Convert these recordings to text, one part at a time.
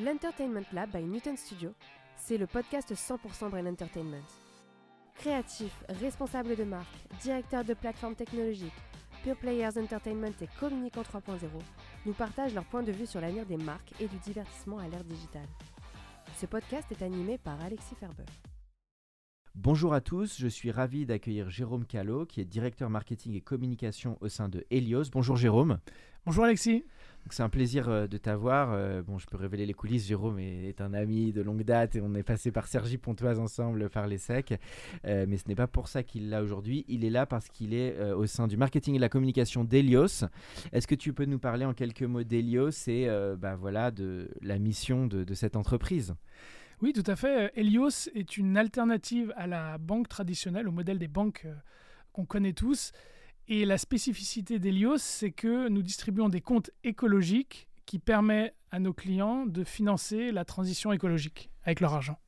L'Entertainment Lab by Newton Studio, c'est le podcast 100% Brain Entertainment. Créatifs, responsables de marque, directeurs de plateformes technologiques, Pure Players Entertainment et Communicant 3.0 nous partagent leur point de vue sur l'avenir des marques et du divertissement à l'ère digitale. Ce podcast est animé par Alexis Ferber. Bonjour à tous, je suis ravi d'accueillir Jérôme Callot, qui est directeur marketing et communication au sein de Helios. Bonjour Jérôme. Bonjour Alexis. C'est un plaisir euh, de t'avoir. Euh, bon, je peux révéler les coulisses. Jérôme est, un ami de longue date et on est passé par Sergi Pontoise ensemble par les. Euh, mais ce n'est pas pour ça qu'il est là aujourd'hui. Il est là parce qu'il est au sein du marketing et de la communication d'Helios. Est-ce que tu peux nous parler en quelques mots d'Helios et bah, voilà, de la mission de, de cette entreprise? Oui, tout à fait. Helios est une alternative à la banque traditionnelle, au modèle des banques qu'on connaît tous. Et la spécificité d'Helios, c'est que nous distribuons des comptes écologiques qui permettent à nos clients de financer la transition écologique avec leur argent.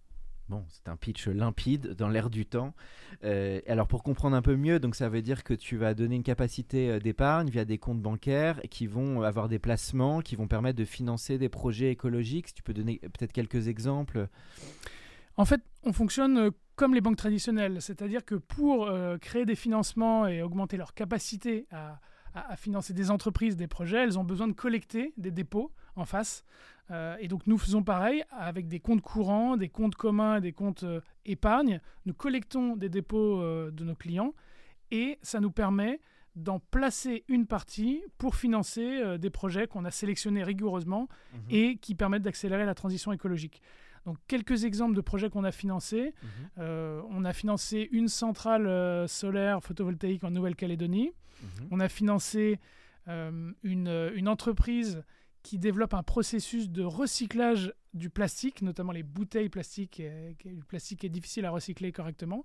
Bon, c'est un pitch limpide dans l'air du temps. Euh, alors pour comprendre un peu mieux, donc ça veut dire que tu vas donner une capacité euh, d'épargne via des comptes bancaires qui vont avoir des placements qui vont permettre de financer des projets écologiques. Si tu peux donner peut-être quelques exemples. En fait, on fonctionne euh, comme les banques traditionnelles, c'est-à-dire que pour euh, créer des financements et augmenter leur capacité à, financer des entreprises, des projets, elles ont besoin de collecter des dépôts en face. Euh, et donc nous faisons pareil avec des comptes courants, des comptes communs, des comptes épargne. Nous collectons des dépôts de nos clients et ça nous permet d'en placer une partie pour financer des projets qu'on a sélectionnés rigoureusement mmh et qui permettent d'accélérer la transition écologique. Donc quelques exemples de projets qu'on a financés. Mhm. Euh, on a financé une centrale euh, solaire photovoltaïque en Nouvelle-Calédonie. Mhm. On a financé euh, une, une, entreprise qui développe un processus de recyclage du plastique, notamment les bouteilles plastiques. le plastique est difficile à recycler correctement.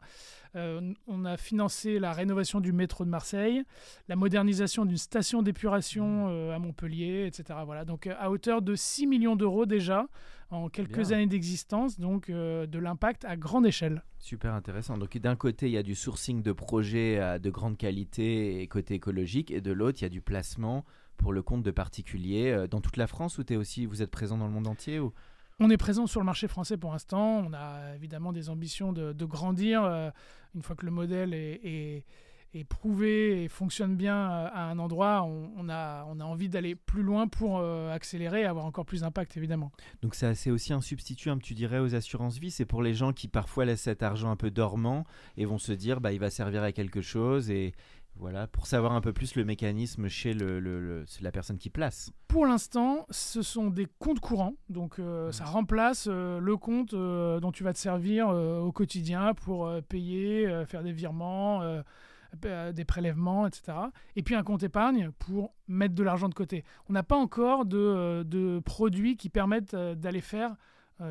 Euh, on a financé la rénovation du métro de Marseille, la modernisation d'une station d'épuration mmh. euh, à Montpellier, etc. Voilà, donc euh, à hauteur de 6 millions d'euros déjà en quelques années d'existence, donc de l'impact à grande échelle. Super intéressant. Donc d'un côté, il y a du sourcing de projets de grande qualité et côté écologique, et de l'autre, il y a du placement pour le compte de particuliers euh, dans toute la France ou es aussi, vous êtes présent dans le monde entier ou... On est présent sur le marché français pour l'instant. On a évidemment des ambitions de, grandir euh, une fois que le modèle est, est, prouvé et fonctionne bien euh, à un endroit. On, a, on a envie d'aller plus loin pour accélérer et avoir encore plus d'impact, évidemment. Donc c'est aussi un substitut, tu dirais, aux assurances vie. C'est pour les gens qui parfois laissent cet argent un peu dormant et vont se dire, bah, il va servir à quelque chose et, voilà, pour savoir un peu plus le mécanisme chez le, la personne qui place. Pour l'instant, ce sont des comptes courants, donc euh, ça remplace euh, le compte euh, dont tu vas te servir au quotidien pour payer, faire des virements, des prélèvements, etc. Et puis un compte épargne pour mettre de l'argent de côté. On n'a pas encore de, de, produits qui permettent d'aller faire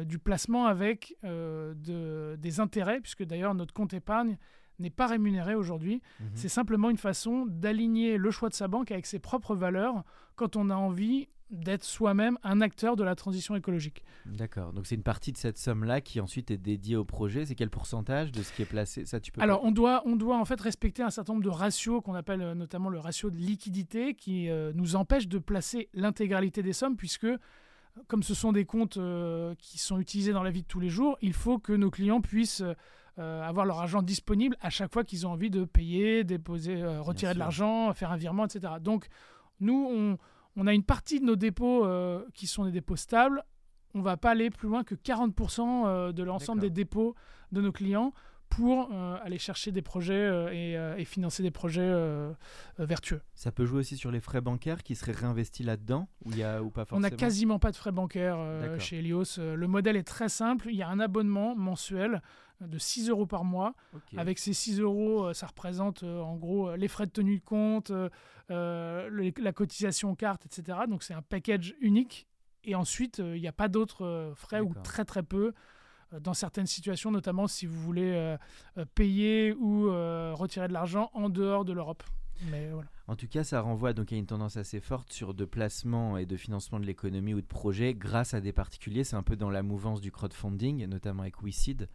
du placement avec de, des intérêts, puisque d'ailleurs notre compte épargne n'est pas rémunéré aujourd'hui. Mhm. C'est simplement une façon d'aligner le choix de sa banque avec ses propres valeurs quand on a envie d'être soi-même un acteur de la transition écologique. D'accord. Donc c'est une partie de cette somme-là qui ensuite est dédiée au projet. C'est quel pourcentage de ce qui est placé? Ça, tu peux. Alors on doit, on doit en fait respecter un certain nombre de ratios qu'on appelle euh, notamment le ratio de liquidité qui euh, nous empêche de placer l'intégralité des sommes puisque comme ce sont des comptes euh, qui sont utilisés dans la vie de tous les jours, il faut que nos clients puissent euh, avoir leur argent disponible à chaque fois qu'ils ont envie de payer, déposer, euh, retirer de l'argent, faire un virement, etc. Donc, nous, on, on, a une partie de nos dépôts euh, qui sont des dépôts stables. On ne va pas aller plus loin que 40% de l'ensemble des dépôts de nos clients pour aller chercher des projets et, financer des projets vertueux. Ça peut jouer aussi sur les frais bancaires qui seraient réinvestis là-dedans ou, y a, ou pas forcément On n'a quasiment pas de frais bancaires chez Helios. le modèle est très simple. Il y a un abonnement mensuel de 6 euros par mois. Avec ces 6 euros, ça représente en gros les frais de tenue de compte, la cotisation carte, etc. Donc c'est un package unique. Et ensuite, il n'y a pas d'autres frais ou très très peu dans certaines situations, notamment si vous voulez payer ou retirer de l'argent en dehors de l'Europe. Mais voilà. En tout cas, ça renvoie donc à une tendance assez forte sur de placement et de financement de l'économie ou de projets grâce à des particuliers. C'est un peu dans la mouvance du crowdfunding, notamment avec WeSeed,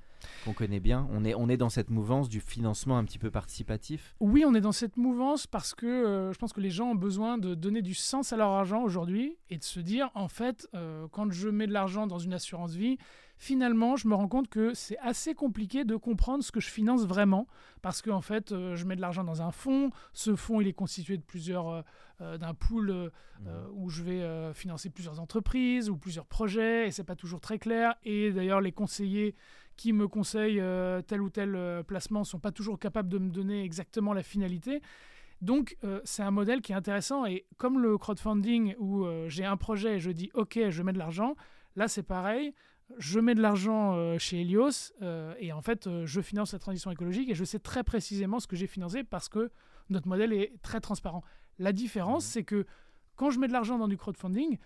qu'on connaît bien. On est, on est dans cette mouvance du financement un petit peu participatif. Oui, on est dans cette mouvance parce que euh, je pense que les gens ont besoin de donner du sens à leur argent aujourd'hui et de se dire, en fait, euh, quand je mets de l'argent dans une assurance vie, finalement, je me rends compte que c'est assez compliqué de comprendre ce que je finance vraiment, parce qu'en en fait, euh, je mets de l'argent dans un fonds, ce fonds, il est constitué de plusieurs, d'un pool mmh. où je vais financer plusieurs entreprises ou plusieurs projets, et c'est pas toujours très clair, et d'ailleurs, les conseillers qui me conseillent tel ou tel placement sont pas toujours capables de me donner exactement la finalité. Donc, c'est un modèle qui est intéressant. Et comme le crowdfunding, où j'ai un projet et je dis OK, je mets de l'argent, là, c'est pareil je mets de l'argent euh, chez Helios euh, et en fait, euh, je finance la transition écologique et je sais très précisément ce que j'ai financé parce que notre modèle est très transparent. La différence, mmh. c'est que quand je mets de l'argent dans du crowdfunding,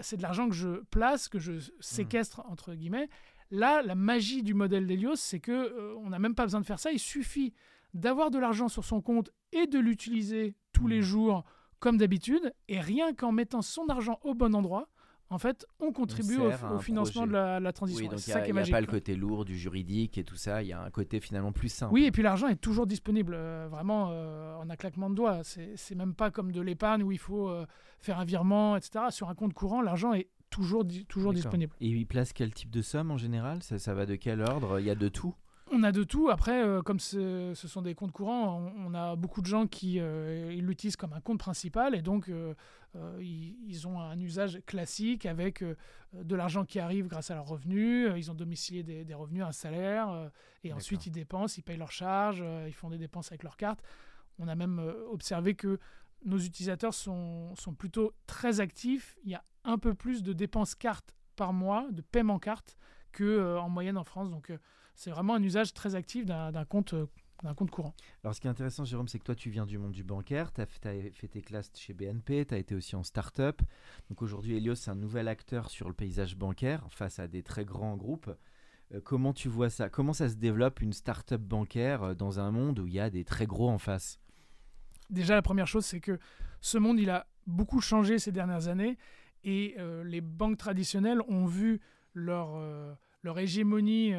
c'est de l'argent que je place, que je séquestre, mmh. entre guillemets. Là, la magie du modèle d'Helios, c'est que on n'a même pas besoin de faire ça. Il suffit d'avoir de l'argent sur son compte et de l'utiliser tous les mmh. jours comme d'habitude. Et rien qu'en mettant son argent au bon endroit, en fait, on contribue au, financement de la, transition. Oui, donc il n'y a, pas le côté lourd du juridique et tout ça, il y a un côté finalement plus simple. Oui, et puis l'argent est toujours disponible, euh, vraiment euh, en un claquement de doigts. C'est même pas comme de l'épargne où il faut euh, faire un virement, etc. Sur un compte courant, l'argent est toujours, toujours disponible. Et il place quel type de somme en général? Ça, ça va de quel ordre? Il y a de tout? On a de tout. Après, euh, comme ce sont des comptes courants, on, a beaucoup de gens qui euh, l'utilisent comme un compte principal et donc euh, ils, ont un usage classique avec de l'argent qui arrive grâce à leurs revenus. Ils ont domicilié des, revenus, un salaire et ensuite ils dépensent, ils payent leurs charges, ils font des dépenses avec leurs cartes. On a même observé que nos utilisateurs sont, sont plutôt très actifs. Il y a un peu plus de dépenses cartes par mois, de paiement carte, qu'en en moyenne en France. Donc c'est vraiment un usage très actif d'un compte euh, d'un compte courant. Alors ce qui est intéressant, Jérôme, c'est que toi, tu viens du monde du bancaire, tu as, fait tes classes chez BNP, tu as été aussi en start-up. Donc aujourd'hui, Helios, c'est un nouvel acteur sur le paysage bancaire face à des très grands groupes. Euh, comment tu vois ça? Comment ça se développe une start-up bancaire euh, dans un monde où il y a des très gros en face? Déjà, la première chose, c'est que ce monde, il a beaucoup changé ces dernières années et les banques traditionnelles ont vu leur, leur hégémonie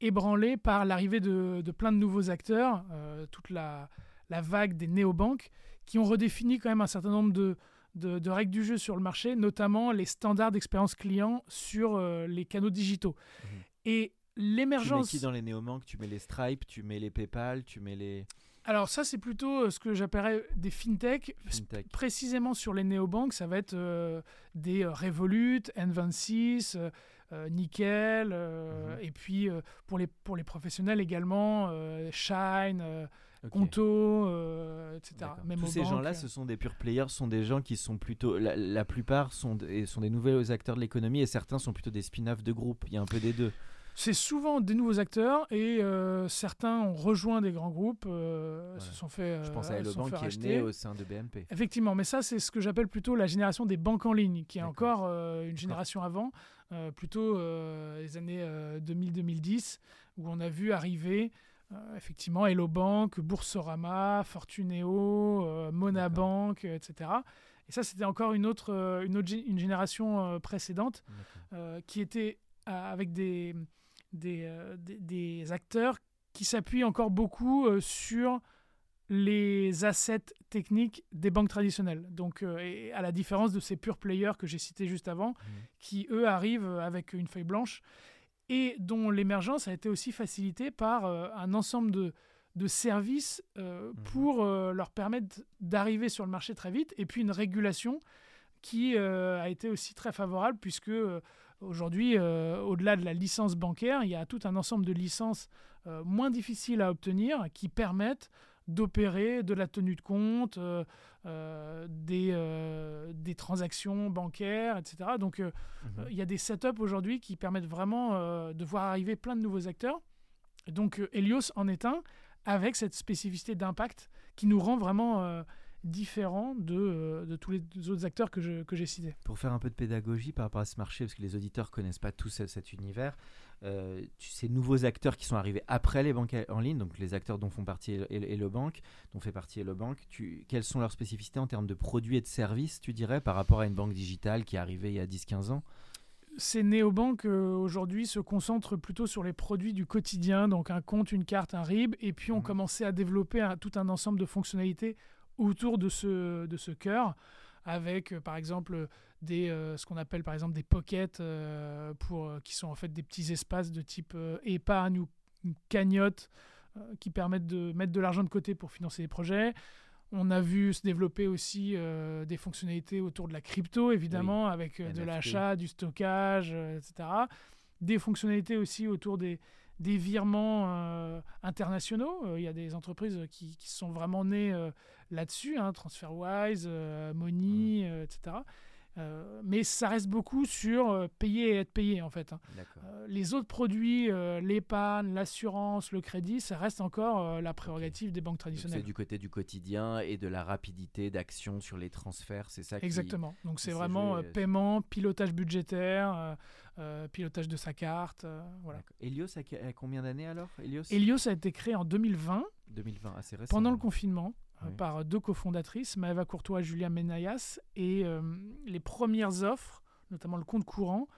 ébranlé par l'arrivée de, plein de nouveaux acteurs, euh, toute la, vague des néobanques, qui ont redéfini quand même un certain nombre de, de, règles du jeu sur le marché, notamment les standards d'expérience client sur euh, les canaux digitaux. Mmh. Et l'émergence... Tu mets qui dans les néobanques? Tu mets les Stripe, tu mets les PayPal, tu mets les... Alors ça, c'est plutôt euh, ce que j'appellerais des fintech. Précisément sur les néobanques, ça va être des Revolut, N26, euh, nickel. Euh, mhm. Et puis euh, pour, les, pour les professionnels également, Shine. Conto, etc. Même Tous ces gens-là, ce sont des pure players, sont des gens qui sont plutôt, la, plupart sont, sont des nouveaux acteurs de l'économie et certains sont plutôt des spin-offs de groupes. Il y a un peu des deux. C'est souvent des nouveaux acteurs et certains ont rejoint des grands groupes, se sont fait. Je pense à Hello qui est né au sein de BNP. Effectivement, mais ça c'est ce que j'appelle plutôt la génération des banques en ligne, qui est encore une génération avant. Euh, plutôt euh, les années 2000-2010, euh, où on a vu arriver effectivement Hello Bank, Boursorama, Fortuneo, Monabank, etc. Et ça, c'était encore une autre, une, autre une génération précédente qui était avec des, des, des, acteurs qui s'appuient encore beaucoup sur les assets techniques des banques traditionnelles. Donc, euh, à la différence de ces pure players que j'ai cités juste avant, mmh. qui eux arrivent avec une feuille blanche et dont l'émergence a été aussi facilitée par euh, un ensemble de, de services euh, mmh. pour leur permettre d'arriver sur le marché très vite et puis une régulation qui a été aussi très favorable puisque aujourd'hui, au-delà de la licence bancaire, il y a tout un ensemble de licences moins difficiles à obtenir qui permettent d'opérer de la tenue de compte, des, des transactions bancaires, etc. Donc mhm. il y a des setups aujourd'hui qui permettent vraiment de voir arriver plein de nouveaux acteurs. donc Helios en est un avec cette spécificité d'impact qui nous rend vraiment différent de, euh, de, tous les autres acteurs que, j'ai cités. Pour faire un peu de pédagogie par rapport à ce marché, parce que les auditeurs connaissent pas tout cet univers, euh, ces nouveaux acteurs qui sont arrivés après les banques en ligne, donc les acteurs dont font partie Hello Bank, dont fait partie Bank, tu, quelles sont leurs spécificités en termes de produits et de services, tu dirais, par rapport à une banque digitale qui est arrivée il y a 10-15 ans? Ces néobanques euh, aujourd'hui se concentrent plutôt sur les produits du quotidien, donc un compte, une carte, un RIB, et puis on mmh. commençait à développer tout un ensemble de fonctionnalités autour de ce, de ce cœur, avec euh, par exemple des, euh, ce qu'on appelle par exemple des pockets, euh, pour, qui sont en fait des petits espaces de type épargne ou cagnotte qui permettent de mettre de l'argent de côté pour financer des projets. On a vu se développer aussi des fonctionnalités autour de la crypto, évidemment, avec de l'achat, du stockage, etc. Des fonctionnalités aussi autour des, des virements euh, internationaux. Euh, il y a des entreprises qui, qui sont vraiment nées euh, là-dessus, hein, TransferWise, Money, etc. Euh, mais ça reste beaucoup sur euh, payer et être payé en fait. Hein. Euh, les autres produits, l'épargne, l'assurance, le crédit, ça reste encore la prérogative des banques traditionnelles. C'est du côté du quotidien et de la rapidité d'action sur les transferts, c'est ça Exactement. Donc c'est vraiment paiement, pilotage budgétaire, pilotage de sa carte. voilà. Helios a, a combien d'années alors? Helios? Helios a été créé en 2020. 2020, assez récent. Pendant le confinement. Euh, par deux cofondatrices, Maëva Courtois et Julia Menayas. Et euh, les premières offres, notamment le compte courant,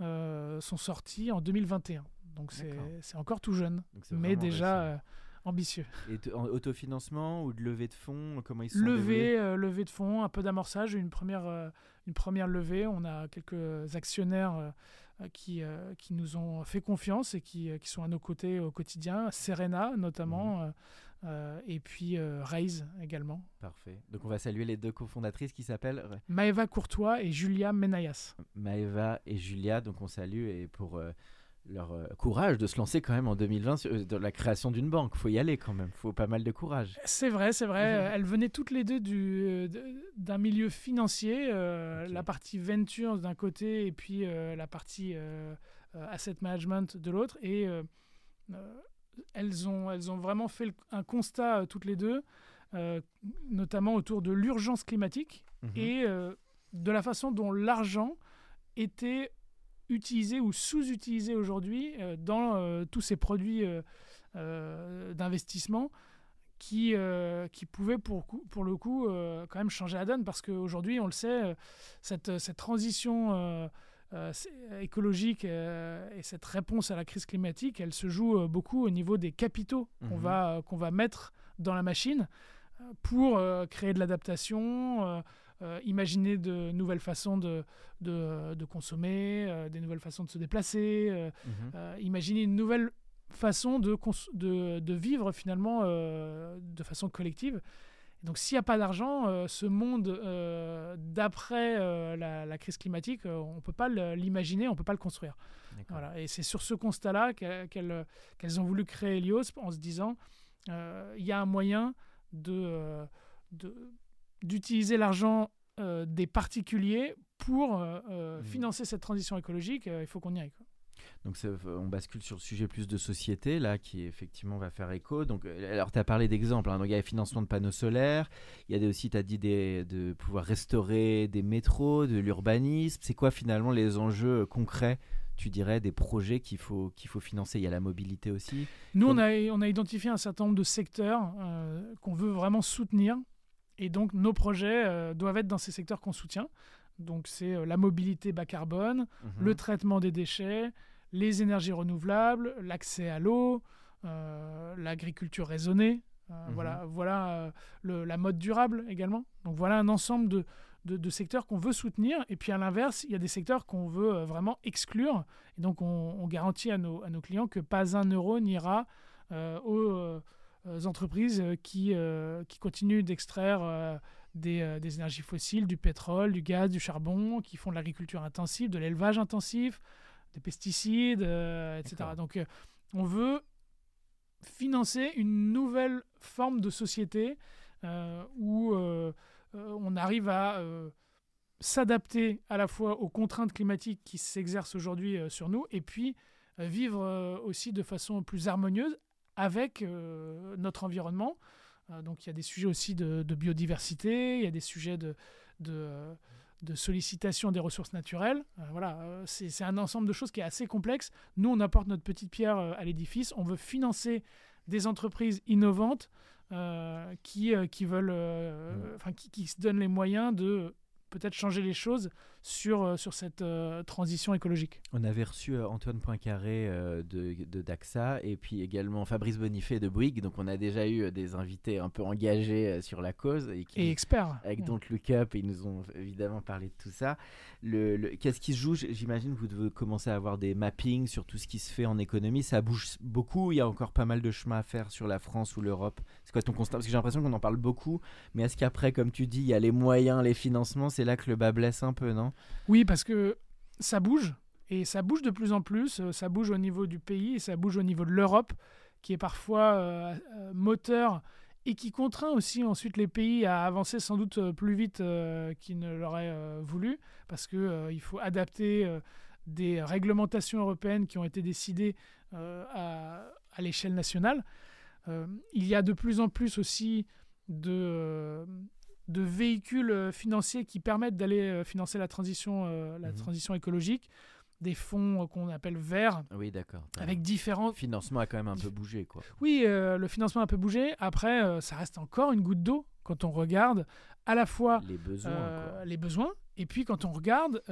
euh, sont sorties en 2021. Donc c'est encore tout jeune, mais déjà ambitieux. Et en autofinancement ou de levée de fonds Comment ils sont levée, levée de fonds, un peu d'amorçage, une première, une première levée. On a quelques actionnaires qui, qui nous ont fait confiance et qui, qui sont à nos côtés au quotidien. Serena notamment. Mhm. Euh, et puis euh, Raise également. Parfait. Donc on va saluer les deux cofondatrices qui s'appellent Maëva Courtois et Julia Menayas. Maëva et Julia, donc on salue et pour euh, leur courage de se lancer quand même en 2020 dans la création d'une banque. Faut y aller quand même. Faut pas mal de courage. C'est vrai, c'est vrai. Elles venaient toutes les deux du, d'un milieu financier, la partie venture d'un côté et puis la partie asset management de l'autre et elles ont, elles ont vraiment fait un constat euh, toutes les deux, euh, notamment autour de l'urgence climatique mhm. et euh, de la façon dont l'argent était utilisé ou sous-utilisé aujourd'hui dans tous ces produits d'investissement qui, qui pouvaient pour, pour le coup quand même changer la donne parce qu'aujourd'hui, on le sait, cette, cette transition euh, euh, écologique euh, et cette réponse à la crise climatique, elle se joue beaucoup au niveau des capitaux qu'on mhm. va, qu'on va mettre dans la machine pour créer de l'adaptation, imaginer de nouvelles façons de, de, consommer, des nouvelles façons de se déplacer, mhm. imaginer une nouvelle façon de, de, de vivre finalement de façon collective. Donc s'il n'y a pas d'argent, euh, ce monde euh, d'après euh, la, crise climatique, on ne peut pas l'imaginer, on ne peut pas le construire. Voilà. Et c'est sur ce constat-là qu'elles ont voulu créer Helios en se disant, il y a un moyen d'utiliser de, l'argent des particuliers pour mmh. financer cette transition écologique. il faut qu'on y aille. Donc on bascule sur le sujet plus de société, là, qui effectivement va faire écho. Donc, euh, alors, tu as parlé d'exemples. Hein. Donc, il y a le financement de panneaux solaires. Il y a aussi, tu as dit de pouvoir restaurer des métros, de l'urbanisme. C'est quoi finalement les enjeux concrets tu dirais, des projets qu'il faut, qu'il faut financer? Il y a la mobilité aussi. Nous, on, a, on a identifié un certain nombre de secteurs euh, qu'on veut vraiment soutenir. Et donc, nos projets euh, doivent être dans ces secteurs qu'on soutient. Donc, c'est la mobilité bas carbone, mhm. le traitement des déchets, les énergies renouvelables, l'accès à l'eau, euh, l'agriculture raisonnée, euh, mhm. voilà, voilà euh, le, la mode durable également. Donc voilà un ensemble de, de, secteurs qu'on veut soutenir. Et puis à l'inverse, il y a des secteurs qu'on veut vraiment exclure. Et donc on, garantit à nos, à nos, clients que pas un euro n'ira aux, entreprises qui, qui continuent d'extraire des, des, énergies fossiles, du pétrole, du gaz, du charbon, qui font de l'agriculture intensive, de l'élevage intensif, des pesticides, euh, etc. Donc, euh, on veut financer une nouvelle forme de société où on arrive à s'adapter à la fois aux contraintes climatiques qui s'exercent aujourd'hui sur nous et puis vivre aussi de façon plus harmonieuse avec notre environnement. donc il y a des sujets aussi de, biodiversité, il y a des sujets de, de, de sollicitation des ressources naturelles. voilà, c'est un ensemble de choses qui est assez complexe. Nous, on apporte notre petite pierre à l'édifice. On veut financer des entreprises innovantes qui, qui veulent, mmh. enfin, qui, qui, se donnent les moyens de peut-être changer les choses sur, euh, sur cette euh, transition écologique. On avait reçu euh, Antoine Poincaré de, de, DAXA et puis également Fabrice Bonifay de Bouygues. Donc on a déjà eu des invités un peu engagés sur la cause. Et, qui, experts. Avec Don't Look Up, ils nous ont évidemment parlé de tout ça. Le, Qu'est-ce qui se joue? J'imagine que vous devez commencer à avoir des mappings sur tout ce qui se fait en économie. Ça bouge beaucoup. Il y a encore pas mal de chemin à faire sur la France ou l'Europe. C'est quoi ton constat? Parce que j'ai l'impression qu'on en parle beaucoup. Mais est-ce qu'après, comme tu dis, il y a les moyens, les financements? C'est là que le bas blesse un peu, non? Oui, parce que ça bouge, et ça bouge de plus en plus. Euh, ça bouge au niveau du pays, et ça bouge au niveau de l'Europe, qui est parfois euh, euh, moteur et qui contraint aussi ensuite les pays à avancer sans doute plus vite qu'ils ne l'auraient voulu, parce qu'il faut adapter des réglementations européennes qui ont été décidées à, à l'échelle nationale. il y a de plus en plus aussi de de véhicules euh, financiers qui permettent d'aller euh, financer la transition, euh, la mhm. transition écologique des fonds qu'on appelle verts. Oui, d'accord. Avec différents. Le financement a quand même un peu bougé, quoi. Oui, le financement a un peu bougé. Après, ça reste encore une goutte d'eau quand on regarde à la fois les besoins, les besoins et puis quand on regarde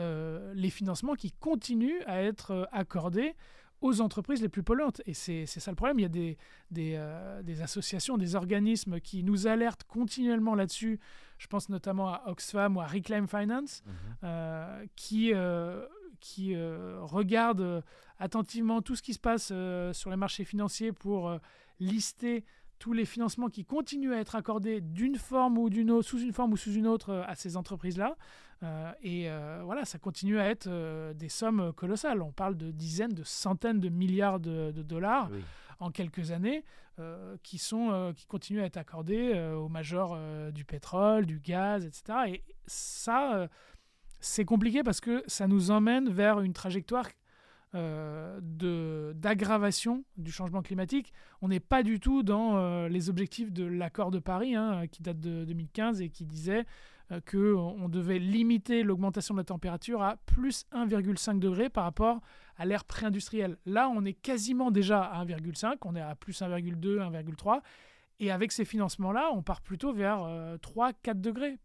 les financements qui continuent à être accordés aux entreprises les plus polluantes. Et c'est ça le problème. Il y a des, des, euh, des, associations, des organismes qui nous alertent continuellement là-dessus. Je pense notamment à Oxfam ou à Reclaim Finance, mhm. euh, qui, euh, qui regardent attentivement tout ce qui se passe sur les marchés financiers pour lister tous les financements qui continuent à être accordés d'une forme ou d'une autre, sous une forme ou sous une autre à ces entreprises-là. Euh, et euh, voilà, ça continue à être euh, des sommes colossales. On parle de dizaines, de centaines de milliards de, dollars en quelques années qui, sont, qui continuent à être accordés aux majors du pétrole, du gaz, etc. Et ça, c'est compliqué parce que ça nous emmène vers une trajectoire d'aggravation du changement climatique. On n'est pas du tout dans les objectifs de l'accord de Paris, hein, qui date de 2015 et qui disait euh, qu'on devait limiter l'augmentation de la température à plus 1,5 degré par rapport à l'ère pré-industrielle. Là, on est quasiment déjà à 1,5, on est à plus 1,2, 1,3. Et avec ces financements-là, on part plutôt vers 3-4 euh,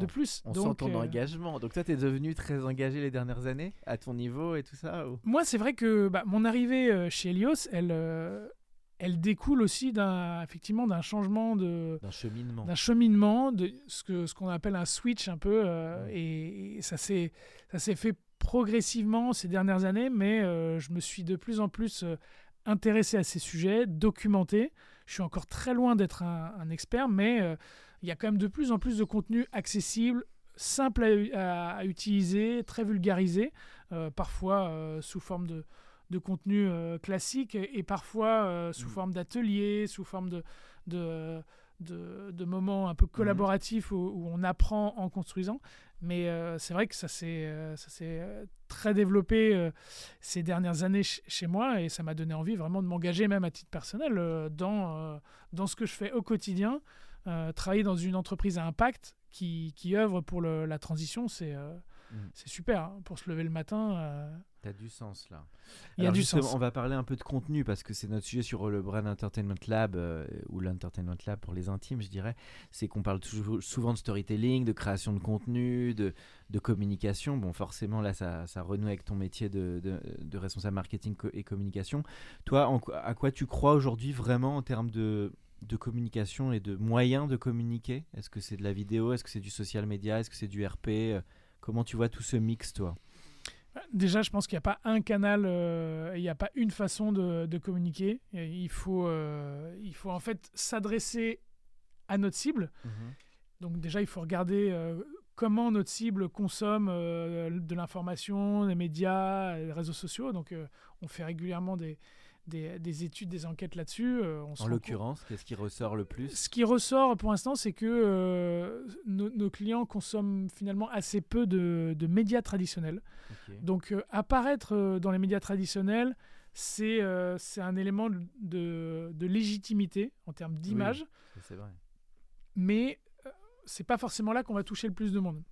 de plus. On sent ton euh, engagement. Donc toi, tu es devenu très engagé les dernières années, à ton niveau et tout ça Moi, c'est vrai que bah, mon arrivée chez Helios, elle, elle découle aussi d'un effectivement d'un changement de d'un cheminement d'un cheminement de ce que ce qu'on appelle un switch un peu euh, et, ça s'est ça s'est fait progressivement ces dernières années mais euh, je me suis de plus en plus euh, intéressé à ces sujets documenté je suis encore très loin d'être un, expert mais il y a quand même de plus en plus de contenu accessible simple à utiliser très vulgarisé parfois sous forme de de contenu euh, classique et, parfois euh, sous mm. forme d'ateliers, sous forme de, de, de, moments un peu mm. collaboratifs où, on apprend en construisant. Mais euh, c'est vrai que ça s'est très développé ces dernières années chez moi et ça m'a donné envie vraiment de m'engager même à titre personnel dans, dans ce que je fais au quotidien. travailler dans une entreprise à impact qui, qui œuvre pour le, la transition, c'est mm. c'est super. Hein, pour se lever le matin, T'as du sens là. Il y a du sens. On va parler un peu de contenu parce que c'est notre sujet sur le Brand Entertainment Lab euh, ou l'Entertainment Lab pour les intimes, je dirais. C'est qu'on parle toujours, souvent de storytelling, de création de contenu, de, de communication. Bon, forcément, là, ça, ça, renoue avec ton métier de, de, responsable marketing et communication. Toi, à quoi tu crois aujourd'hui vraiment en termes de, de communication et de moyens de communiquer? Est-ce que c'est de la vidéo? Est-ce que c'est du social media? Est-ce que c'est du RP Comment tu vois tout ce mix, toi? Déjà, je pense qu'il n'y a pas un canal, euh, il n'y a pas une façon de, communiquer. Il faut, euh, il faut en fait s'adresser à notre cible. Mhm. Donc déjà, il faut regarder euh, comment notre cible consomme de l'information, des médias, des réseaux sociaux. Donc on fait régulièrement des, des, des études, des enquêtes là-dessus. euh, En l'occurrence, qu'est-ce qui ressort le plus ce qui ressort pour l'instant, c'est que euh, nos, nos clients consomment finalement assez peu de, de médias traditionnels. Donc euh, apparaître dans les médias traditionnels, c'est un élément de, de légitimité en termes d'image, Ça, C'est vrai. mais c'est pas forcément là qu'on va toucher le plus de monde.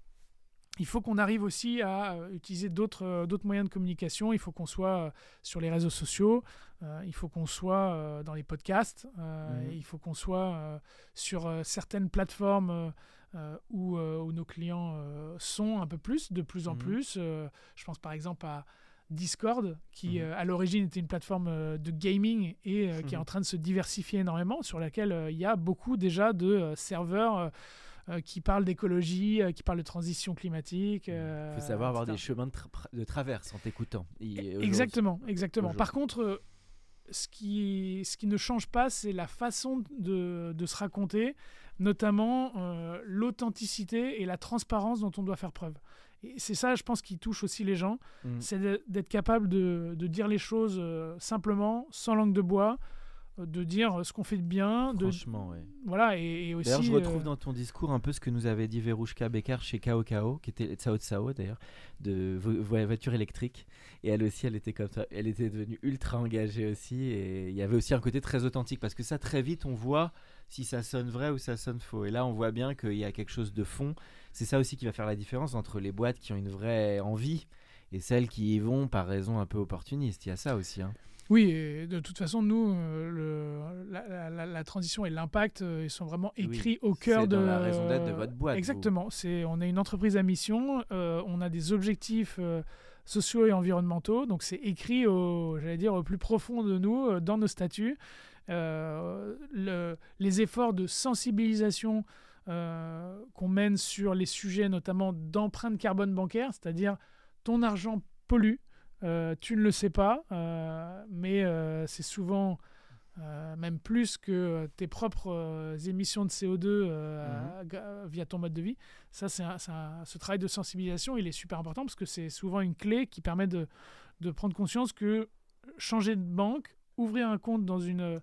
Il faut qu'on arrive aussi à euh, utiliser d'autres euh, d'autres moyens de communication. Il faut qu'on soit euh, sur les réseaux sociaux, euh, il faut qu'on soit dans les podcasts, euh, Mhm. il faut qu'on soit sur certaines plateformes où, où nos clients sont un peu plus, de plus en Mhm. plus. Je pense par exemple à Discord, qui Mhm. euh, à l'origine était une plateforme euh, de gaming et euh, qui est en train de se diversifier énormément, sur laquelle il y a beaucoup déjà de serveurs euh, euh, qui parlent d'écologie, euh, qui parlent de transition climatique. Il euh, faut savoir avoir des chemins de, tra- de traverse en t'écoutant. Exactement, exactement. Par contre, euh, ce qui, ce qui ne change pas, c'est la façon de, de se raconter, notamment euh, l'authenticité et la transparence dont on doit faire preuve. Et c'est ça, je pense, qui touche aussi les gens, Mm. c'est d'être capable de, de dire les choses euh, simplement, sans langue de bois, euh, de dire ce qu'on fait de bien, de, Franchement, ouais. voilà, et, et aussi. D'ailleurs, je retrouve euh, dans ton discours un peu ce que nous avait dit Verouchka Becker chez Kao Kao, qui était Tsao Tsao d'ailleurs, de vo- vo- voiture électrique. Et elle aussi, elle était comme ça. Elle était devenue ultra engagée aussi. Et il y avait aussi un côté très authentique parce que ça, très vite, on voit si ça sonne vrai ou ça sonne faux. Et là, on voit bien qu'il y a quelque chose de fond. C'est ça aussi qui va faire la différence entre les boîtes qui ont une vraie envie et celles qui y vont par raison un peu opportuniste. Il y a ça aussi. hein. Oui, et de toute façon, nous, euh, le, la, la- la- la transition et l'impact, euh, ils sont vraiment Oui, écrits au cœur de dans la raison d'être de votre boîte. Exactement. C'est, on est une entreprise à mission. euh, on a des objectifs euh, sociaux et environnementaux. Donc, c'est écrit au, j'allais dire, au plus profond de nous, euh, dans nos statuts. Le- les efforts de sensibilisation qu'on mène sur les sujets, notamment d'empreinte carbone bancaire, c'est-à-dire ton argent pollue. Euh, tu ne le sais pas, euh, mais euh, c'est souvent même plus que tes propres émissions de CO2 euh, ga- via ton mode de vie. Ça, c'est ce travail de sensibilisation, il est super important parce que c'est souvent une clé qui permet de, de prendre conscience que changer de banque, ouvrir un compte dans une,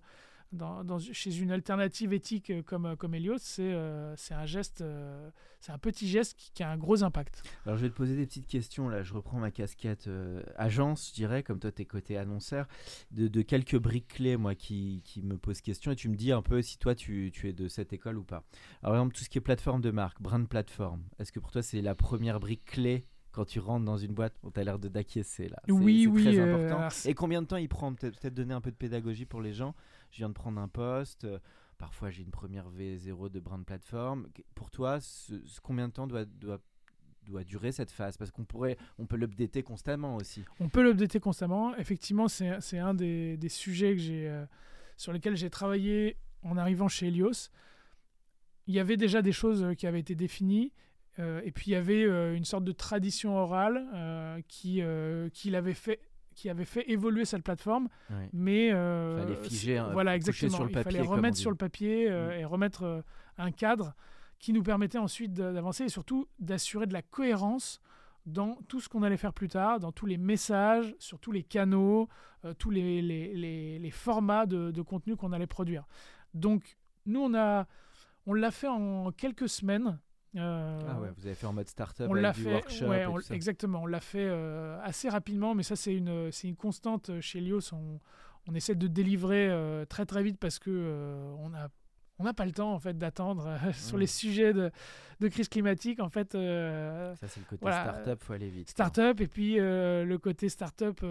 dans, chez une alternative éthique euh, comme, comme Helios, c'est euh, un geste, euh, c'est un petit geste qui, a un gros impact. Alors je vais te poser des petites questions là, je reprends ma casquette euh, agence, je dirais, comme toi t'es côté annonceur, de, de quelques briques clés moi qui, qui me posent question et tu me dis un peu si toi tu, tu es de cette école ou pas. Alors par exemple tout ce qui est plateforme de marque, brand plateforme, est-ce que pour toi c'est la première brique clé quand tu rentres dans une boîte, on t'a l'air de d'acquiescer là. Oui, oui, Très euh, important. alors, c'est- Et combien de temps il prend Peut-être donner un peu de pédagogie pour les gens? Je viens de prendre un poste. euh, Parfois, j'ai une première V0 de brand plateforme. Qu- Pour toi, ce- ce- combien de temps doit, doit, doit durer cette phase? Parce qu'on pourrait, on peut l'updater constamment aussi. On peut l'updater constamment. Effectivement, c'est un des, des sujets que j'ai, euh, sur lesquels j'ai travaillé en arrivant chez Helios. Il y avait déjà des choses qui avaient été définies. Euh, et puis il y avait euh, une sorte de tradition orale euh, qui, qui, l'avait fait, qui avait fait évoluer cette plateforme. Ouais. Mais euh, Fallait figer, voilà exactement. sur le il papier, fallait comme on remettre sur le papier euh, Mm. et remettre un cadre qui nous permettait ensuite d'avancer et surtout d'assurer de la cohérence dans tout ce qu'on allait faire plus tard, dans tous les messages, sur tous les canaux, tous les, les- les- les formats de, de contenu qu'on allait produire. Donc nous on a, on l'a fait en quelques semaines. Euh, Ah ouais, vous avez fait en mode startup on avec l'a du fait, workshop ouais, et on- tout ça. exactement. On l'a fait euh, assez rapidement, mais ça c'est une, c'est une constante euh, chez Lios. On, on essaie de délivrer euh, très très vite parce que on a on n'a pas le temps en fait d'attendre euh, sur Mm. les sujets de, de crise climatique. En fait, euh, Ça c'est le côté voilà, startup, faut aller vite. Startup et puis euh, le côté startup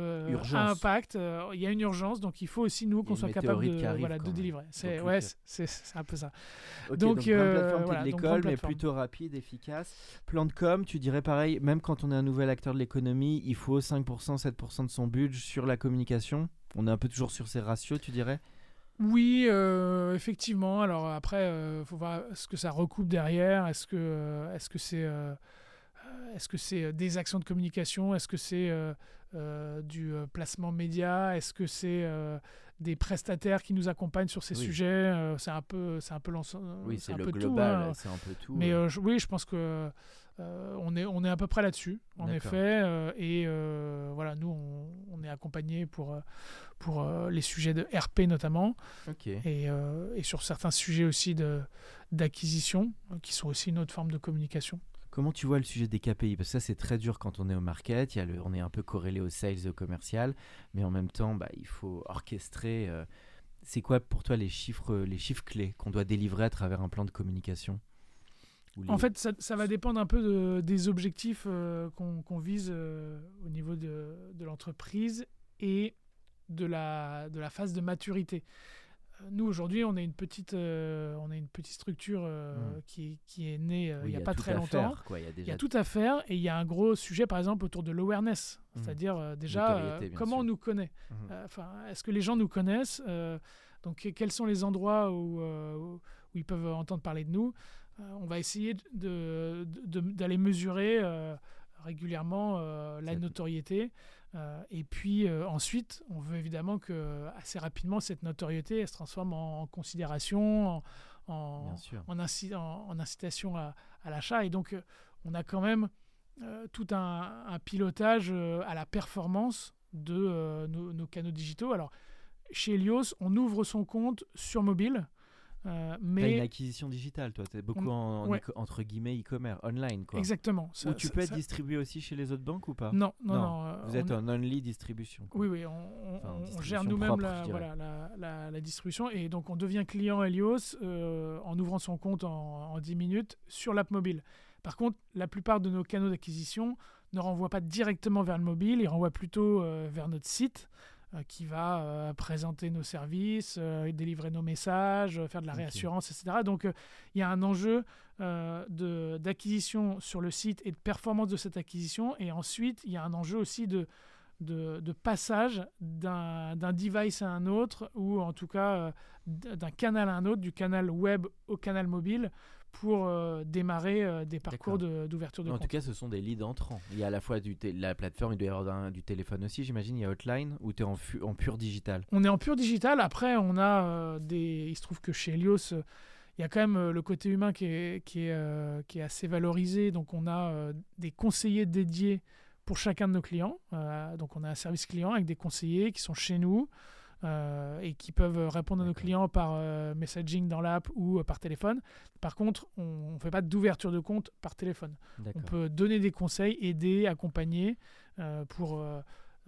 impact. Il y a une urgence, donc il faut aussi nous qu'on soit capable de, arrive voilà, de délivrer. C'est ouais, c'est un peu ça. Donc, plateforme, voilà, de l'école, mais plutôt rapide, efficace. Plan de com, tu dirais pareil, même quand on est un nouvel acteur de l'économie, il faut 5%, 7% de son budget sur la communication. On est un peu toujours sur ces ratios, tu dirais? Oui, euh, effectivement. Alors après, il faut voir ce que ça recoupe derrière. Est-ce que euh, est-ce que c'est euh, euh, est-ce que c'est euh, des actions de communication? Est-ce que c'est euh, du euh, placement média? Est-ce que c'est euh, des prestataires qui nous accompagnent sur ces Oui. sujets? Euh, C'est un peu c'est un peu l'ensemble. Oui, c'est un le peu tout, global, hein. c'est un peu tout. Mais je- oui, je pense que on est, on est à peu près là-dessus, en effet. et voilà, nous, on, on est accompagné pour, pour les sujets de RP notamment, et, et sur certains sujets aussi de- d'acquisition, qui sont aussi une autre forme de communication. Comment tu vois le sujet des KPI Parce que ça, c'est très dur quand on est au market. On est un peu corrélé au sales au commercial. Mais en même temps, bah, il faut orchestrer. euh, c'est quoi pour toi les chiffres, les chiffres clés qu'on doit délivrer à travers un plan de communication? En fait, ça, va dépendre un peu de- des objectifs euh, qu'on vise euh, au niveau de, l'entreprise et de la phase de maturité. Nous, aujourd'hui, on, est une petite, euh, on est une petite structure euh, Mm. qui, qui est née euh, Oui, il n'y a, pas très longtemps. faire, quoi. Il y a Il y déjà a tout à faire et il y a un gros sujet, par exemple, autour de l'awareness. Mhm. C'est-à-dire, euh, déjà, comment on nous connaît. Euh, Enfin, Est-ce que les gens nous connaissent Donc, que- quels sont les endroits où, ils peuvent entendre parler de nous On va essayer de- de- de- d'aller mesurer régulièrement la notoriété. Euh, et puis euh, ensuite, on veut évidemment que assez rapidement, cette notoriété elle se transforme en, en considération, en, inci- incitation à, à l'achat. Et donc, euh, on a quand même euh, tout un, un pilotage euh, à la performance de euh, nos, nos canaux digitaux. Alors, chez Helios, on ouvre son compte sur mobile, euh, T'as une mais acquisition digitale, toi. T'es beaucoup On- en, ouais. entre guillemets e-commerce, online, quoi. exactement. ça- Ou tu ça- peux être ça- distribué aussi chez les autres banques ou pas? Non, non, Non, non. euh, Vous êtes en only distribution. quoi. Oui, oui, on, Enfin, gère nous-mêmes la, je dirais. voilà, la, la- la distribution et donc on devient client Helios euh, en ouvrant son compte en, en 10 minutes sur l'app mobile. Par contre, la plupart de nos canaux d'acquisition ne renvoient pas directement vers le mobile, ils renvoient plutôt euh, vers notre site qui va euh, présenter nos services, euh, délivrer nos messages, euh, faire de la réassurance, etc. Donc euh, il y a un enjeu euh, d'acquisition sur le site et de performance de cette acquisition. Et ensuite, il y a un enjeu aussi de, de, de passage d'un device à un autre, ou en tout cas euh, d'un canal à un autre, du canal web au canal mobile, pour euh, démarrer euh, des parcours de- d'ouverture de, En tout cas, ce sont des leads entrants. Il y a à la fois du la plateforme, il doit y avoir du téléphone aussi, j'imagine. Il y a Hotline ou tu es en, en pur digital. On est en pur digital. Après, on a euh, des. Il se trouve que chez Helios, euh, il y a quand même le côté humain qui est, qui est, qui est assez valorisé. Donc, on a des conseillers dédiés pour chacun de nos clients. Euh, donc, on a un service client avec des conseillers qui sont chez nous euh, et qui peuvent répondre à nos clients par euh, messaging dans l'app ou par téléphone. Par contre, on ne fait pas d'ouverture de compte par téléphone. On peut donner des conseils, aider, accompagner pour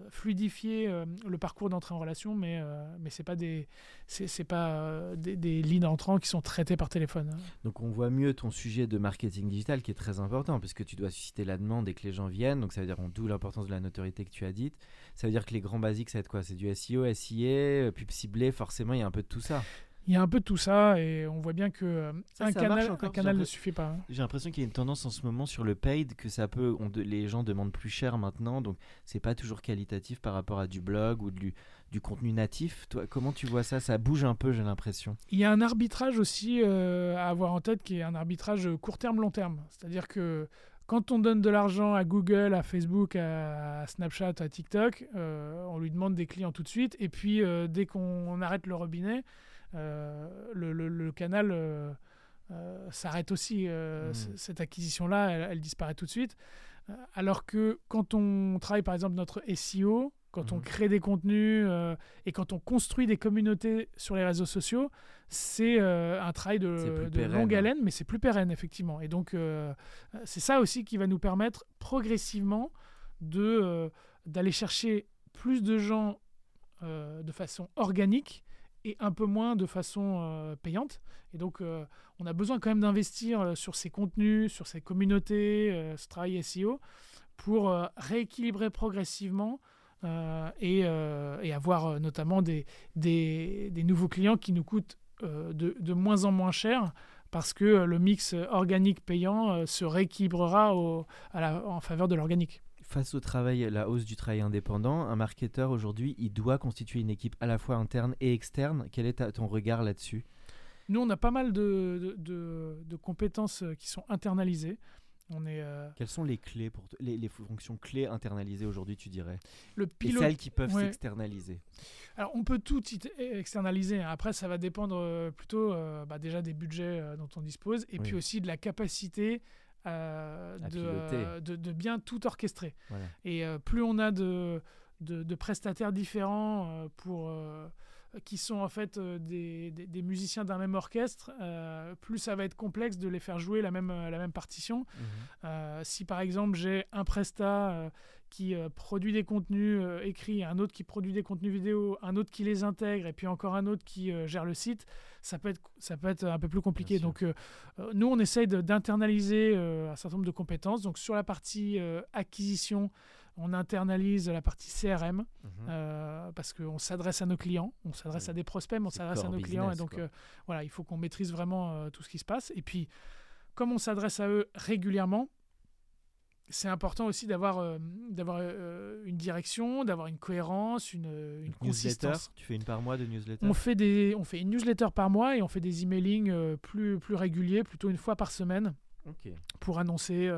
fluidifier euh, le parcours d'entrée en relation, mais, euh, mais ce n'est pas, des, c'est, pas euh, des, des lignes entrants qui sont traitées par téléphone. hein. Donc on voit mieux ton sujet de marketing digital qui est très important puisque tu dois susciter la demande et que les gens viennent. Donc ça veut dire d'où l'importance de la notoriété que tu as dite. Ça veut dire que les grands basiques, ça va être quoi? C'est du SEO, SIA, pub ciblée. Forcément, il y a un peu de tout ça. Il y a un peu de tout ça et on voit bien que euh, Ça, un ça canal, encore, un canal ne suffit pas. hein. J'ai l'impression qu'il y a une tendance en ce moment sur le paid que ça peut, on les gens demandent plus cher maintenant, donc c'est pas toujours qualitatif par rapport à du blog ou du, du contenu natif. Toi, comment tu vois ça? Ça bouge un peu, j'ai l'impression. Il y a un arbitrage aussi euh, à avoir en tête qui est un arbitrage court terme, long terme. C'est-à-dire que quand on donne de l'argent à Google, à Facebook, à Snapchat, à TikTok, euh, on lui demande des clients tout de suite. Et puis euh, dès qu'on arrête le robinet, le, le- le canal euh, euh, s'arrête aussi. Euh, c- Cette acquisition-là, elle, elle disparaît tout de suite. Euh, alors que quand on travaille par exemple notre SEO, quand on Mhm. crée des contenus euh, et quand on construit des communautés sur les réseaux sociaux, c'est euh, un travail de, plus de pérenne, longue hein. haleine, mais c'est plus pérenne, effectivement. Et donc, euh, c'est ça aussi qui va nous permettre progressivement de, euh, d'aller chercher plus de gens euh, de façon organique et un peu moins de façon euh, payante. Et donc, euh, on a besoin quand même d'investir euh, sur ces contenus, sur ces communautés, euh, ce travail SEO, pour rééquilibrer progressivement et, avoir notamment des, des, nouveaux clients qui nous coûtent de, de moins en moins cher parce que le mix organique payant se rééquilibrera en faveur de l'organique. Face au travail, la hausse du travail indépendant, un marketeur aujourd'hui, il doit constituer une équipe à la fois interne et externe. Quel est ton regard là-dessus? Nous, on a pas mal de, de- de- de compétences euh, qui sont internalisées. On est euh, Quelles sont les clés pour les, les fonctions clés internalisées aujourd'hui, tu dirais? Le Et pilote. celles qui peuvent ouais. s'externaliser. Alors, on peut tout externaliser. Après, ça va dépendre euh, plutôt euh, bah, déjà des budgets euh, dont on dispose et Oui. puis aussi de la capacité euh, de, euh, de, de bien tout orchestrer. Voilà. Et euh, plus on a de, de, de prestataires différents pour, qui sont en fait euh, des, des- des musiciens d'un même orchestre, euh, plus ça va être complexe de les faire jouer la même, la même partition. Mhm. Euh, si par exemple j'ai un prestat euh, qui euh, produit des contenus euh, écrits, un autre qui produit des contenus vidéo, un autre qui les intègre, et puis encore un autre qui euh, gère le site, ça peut être, ça peut être un peu plus compliqué. Donc euh, euh, nous, on essaye d'internaliser euh, un certain nombre de compétences. Donc sur la partie euh, acquisition, on internalise la partie CRM Mhm. euh, parce qu'on s'adresse à nos clients, on s'adresse à des prospects, mais on s'adresse à nos clients. Et donc euh, voilà, il faut qu'on maîtrise vraiment euh, tout ce qui se passe. Et puis, comme on s'adresse à eux régulièrement, c'est important aussi d'avoir euh, d'avoir euh, une direction, d'avoir une cohérence, une, consistance. tu fais une par mois de newsletter? On fait, des, on fait une newsletter par mois et on fait des emailing euh, plus, plus réguliers, plutôt une fois par semaine pour annoncer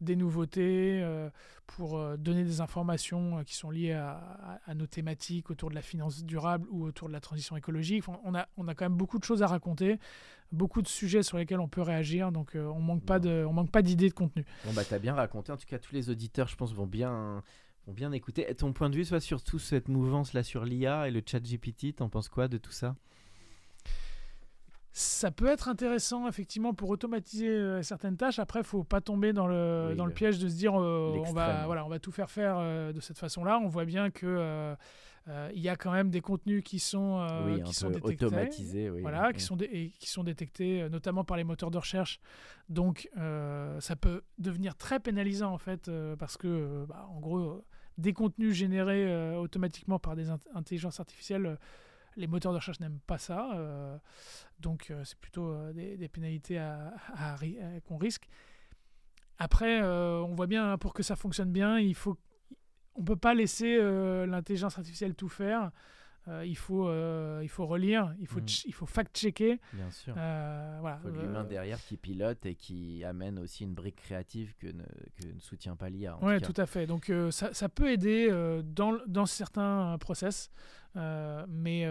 des nouveautés, euh, pour euh, donner des informations euh, qui sont liées à, à- à nos thématiques autour de la finance durable ou autour de la transition écologique. Enfin, on, a, on a quand même beaucoup de choses à raconter, beaucoup de sujets sur lesquels on peut réagir, donc on manque pas de, on manque pas d'idées de contenu. Bon bah t'as bien raconté. En tout cas, tous les auditeurs, je pense, vont bien, vont bien écouter. Et ton point de vue, soit sur toute cette mouvance là sur l'IA et le chat GPT, t'en penses quoi de tout ça? Ça peut être intéressant effectivement pour automatiser euh, certaines tâches. Après, il faut pas tomber dans le, Oui, dans le le- piège de se dire euh, on va voilà on va tout faire faire euh, de cette façon-là. On voit bien que euh, euh, il y a quand même des contenus qui sont euh, Oui, un qui sont peu détectés. automatisé. Oui, Voilà, qui sont, et qui sont détectés euh, notamment par les moteurs de recherche. Donc, euh, ça peut devenir très pénalisant en fait, euh, parce que, euh, bah, en gros, euh, des contenus générés euh, automatiquement par des int- intelligences artificielles, euh, les moteurs de recherche n'aiment pas ça. euh, donc, euh, c'est plutôt euh, des, pénalités qu'on risque. Après, on voit bien, hein, pour que ça fonctionne bien, il faut, on peut pas laisser l'intelligence artificielle tout faire. Euh, il, faut, euh, il faut relire, il faut, Mm. il faut fact-checker. Bien sûr. Euh, voilà. Il faut l'humain derrière qui pilote et qui amène aussi une brique créative que ne, que ne soutient pas l'IA. Ouais, tout à fait. Donc ça, ça peut aider dans, dans certains process, mais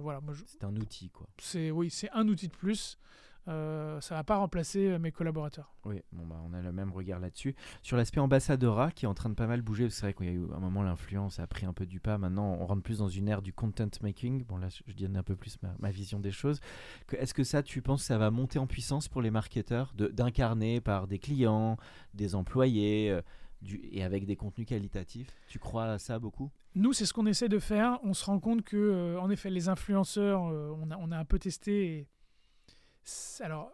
voilà, je- C'est un outil, quoi. c'est oui, c'est un outil de plus. Euh, ça va pas remplacer euh, mes collaborateurs. Oui, bon bah, on a le même regard là-dessus. Sur l'aspect ambassadora, qui est en train de pas mal bouger, c'est vrai qu'il y a eu un moment l'influence a pris un peu du pas. Maintenant, on rentre plus dans une ère du content making. Bon là, je donne un peu plus ma, ma vision des choses. Est-ce que ça, tu penses, que ça va monter en puissance pour les marketeurs de- d'incarner par des clients, des employés, euh, du, et avec des contenus qualitatifs? Tu crois à ça beaucoup? Nous, c'est ce qu'on essaie de faire. On se rend compte que, euh, en effet, les influenceurs, euh, on, a, on a un peu testé. Et alors,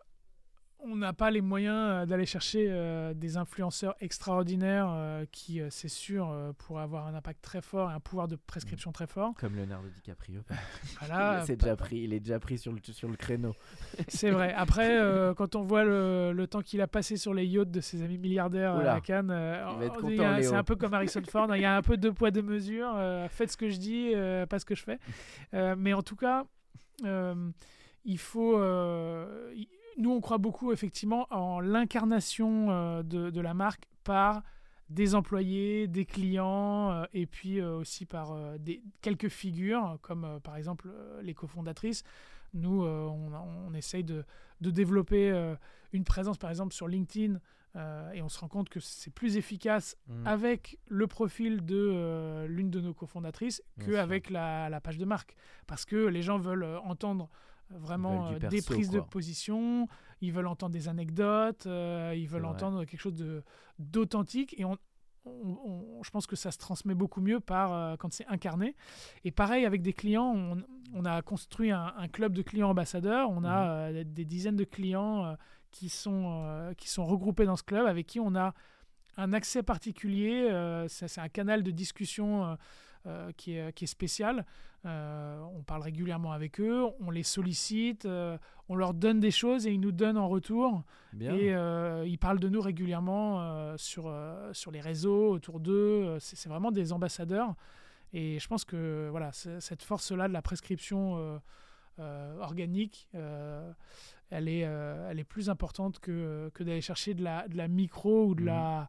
on n'a pas les moyens euh, d'aller chercher euh, des influenceurs extraordinaires euh, qui, euh, c'est sûr, pourraient avoir un impact très fort et un pouvoir de prescription très fort. Comme Leonardo DiCaprio. Voilà, c'est déjà pris, il est déjà pris sur le, sur le créneau. C'est vrai. Après, quand on voit le, le temps qu'il a passé sur les yachts de ses amis milliardaires Oula. à Cannes, euh, Il va être on- content, il y a- Léo. c'est un peu comme Harrison Ford. Il y a un peu deux poids deux mesures. faites ce que je dis, pas ce que je fais. Mais en tout cas, il faut. euh, nous, on croit beaucoup effectivement en l'incarnation euh, de, de la marque par des employés, des clients, euh, et puis aussi par des, quelques figures, comme par exemple les cofondatrices. Nous, on, on essaye de, de développer une présence, par exemple, sur LinkedIn, euh, et on se rend compte que c'est plus efficace Mm. avec le profil de euh, l'une de nos cofondatrices qu'avec la, la page de marque. Parce que les gens veulent entendre vraiment euh, des prises de position, ils veulent entendre des anecdotes, euh, ils veulent entendre quelque chose d'authentique. Et on, on- on- je pense que ça se transmet beaucoup mieux par, euh, quand c'est incarné. Et pareil avec des clients, on, on a construit un, un club de clients ambassadeurs. On a euh, des dizaines de clients euh, qui, sont, qui sont regroupés dans ce club avec qui on a un accès particulier. c'est un canal de discussion euh, qui, est, qui est spécial. Euh, on parle régulièrement avec eux, on les sollicite, euh, on leur donne des choses et ils nous donnent en retour. Bien. Et ils parlent de nous régulièrement sur, sur les réseaux, autour d'eux. C'est vraiment des ambassadeurs. Et je pense que voilà, cette force-là de la prescription organique, elle, est, elle est plus importante que, que d'aller chercher de la, de la micro ou de, Mhm. la,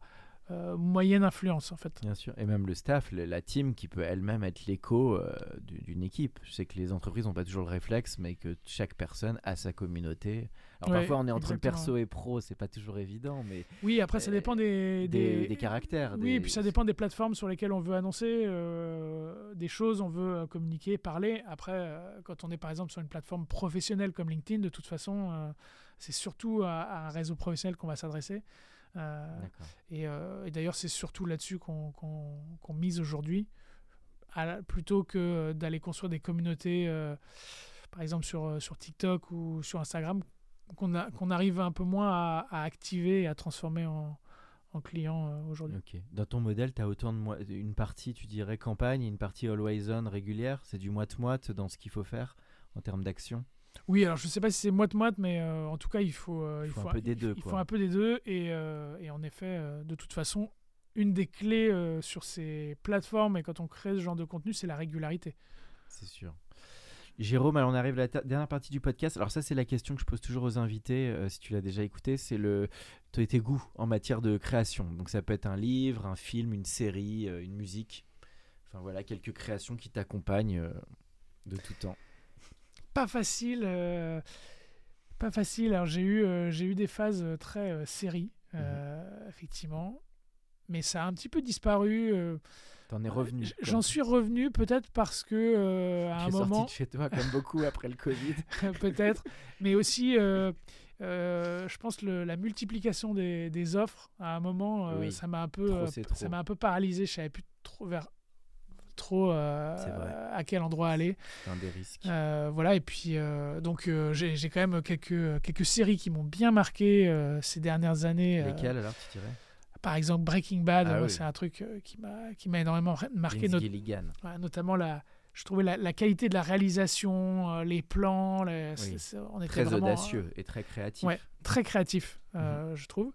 euh, moyenne influence en fait. Bien sûr, et même le staff, la team qui peut elle-même être l'écho euh, du- d'une équipe. Je sais que les entreprises n'ont pas toujours le réflexe, mais que chaque personne a sa communauté. Alors Ouais, parfois on est entre exactement. perso et pro, c'est pas toujours évident, mais Oui, après ça Euh, dépend des, des, des caractères. Oui, et puis ça dépend des plateformes sur lesquelles on veut annoncer euh, des choses, on veut communiquer, parler. Après, quand on est par exemple sur une plateforme professionnelle comme LinkedIn, de toute façon, c'est surtout à, à un réseau professionnel qu'on va s'adresser. Euh, et, euh, et d'ailleurs, c'est surtout là-dessus qu'on mise aujourd'hui, plutôt que d'aller construire des communautés, euh, par exemple sur, sur TikTok ou sur Instagram, qu'on arrive un peu moins à, à activer et à transformer en, en clients euh, aujourd'hui. Dans ton modèle, tu as autant de mois, une partie, tu dirais campagne, une partie always on régulière. C'est du moite-moite dans ce qu'il faut faire en termes d'action. Oui, alors je sais pas si c'est moite-moite, mais euh, en tout cas, il faut, euh, Il faut un peu des deux, Il faut un peu des deux. Et, euh, et en effet, de toute façon, une des clés sur ces plateformes et quand on crée ce genre de contenu, c'est la régularité. C'est sûr. Jérôme, alors on arrive à la dernière partie du podcast. Alors ça, c'est la question que je pose toujours aux invités, euh, si tu l'as déjà écouté, c'est le tes tes goûts en matière de création. Donc ça peut être un livre, un film, une série, euh, une musique. Enfin voilà, quelques créations qui t'accompagnent euh, de tout temps. Pas facile. euh, pas facile. Alors j'ai eu, euh, j'ai eu des phases euh, très séries, euh, effectivement. Mais ça a un petit peu disparu. T'en es revenu. J'en suis revenu peut-être parce que à Tu un es sorti moment, de chez toi comme beaucoup après le Covid. peut-être, mais aussi, euh, je pense le, la multiplication des, des offres à un moment, euh, Oui. ça m'a un peu, Trop, euh, ça m'a un peu paralysé. Je savais plus trop vers trop euh, à quel endroit aller. C'est un des risques. Euh, voilà, et puis euh, donc j'ai quand même quelques, quelques séries qui m'ont bien marqué ces dernières années. Lesquels alors tu dirais? par exemple, Breaking Bad, Ah oui. c'est un truc qui m'a énormément marqué, not-. Ouais, notamment la, je trouvais la, la qualité de la réalisation, les plans, les- c'est- Oui. c'est- on était Très vraiment, audacieux et très créatif. ouais, très créatif, euh, je trouve.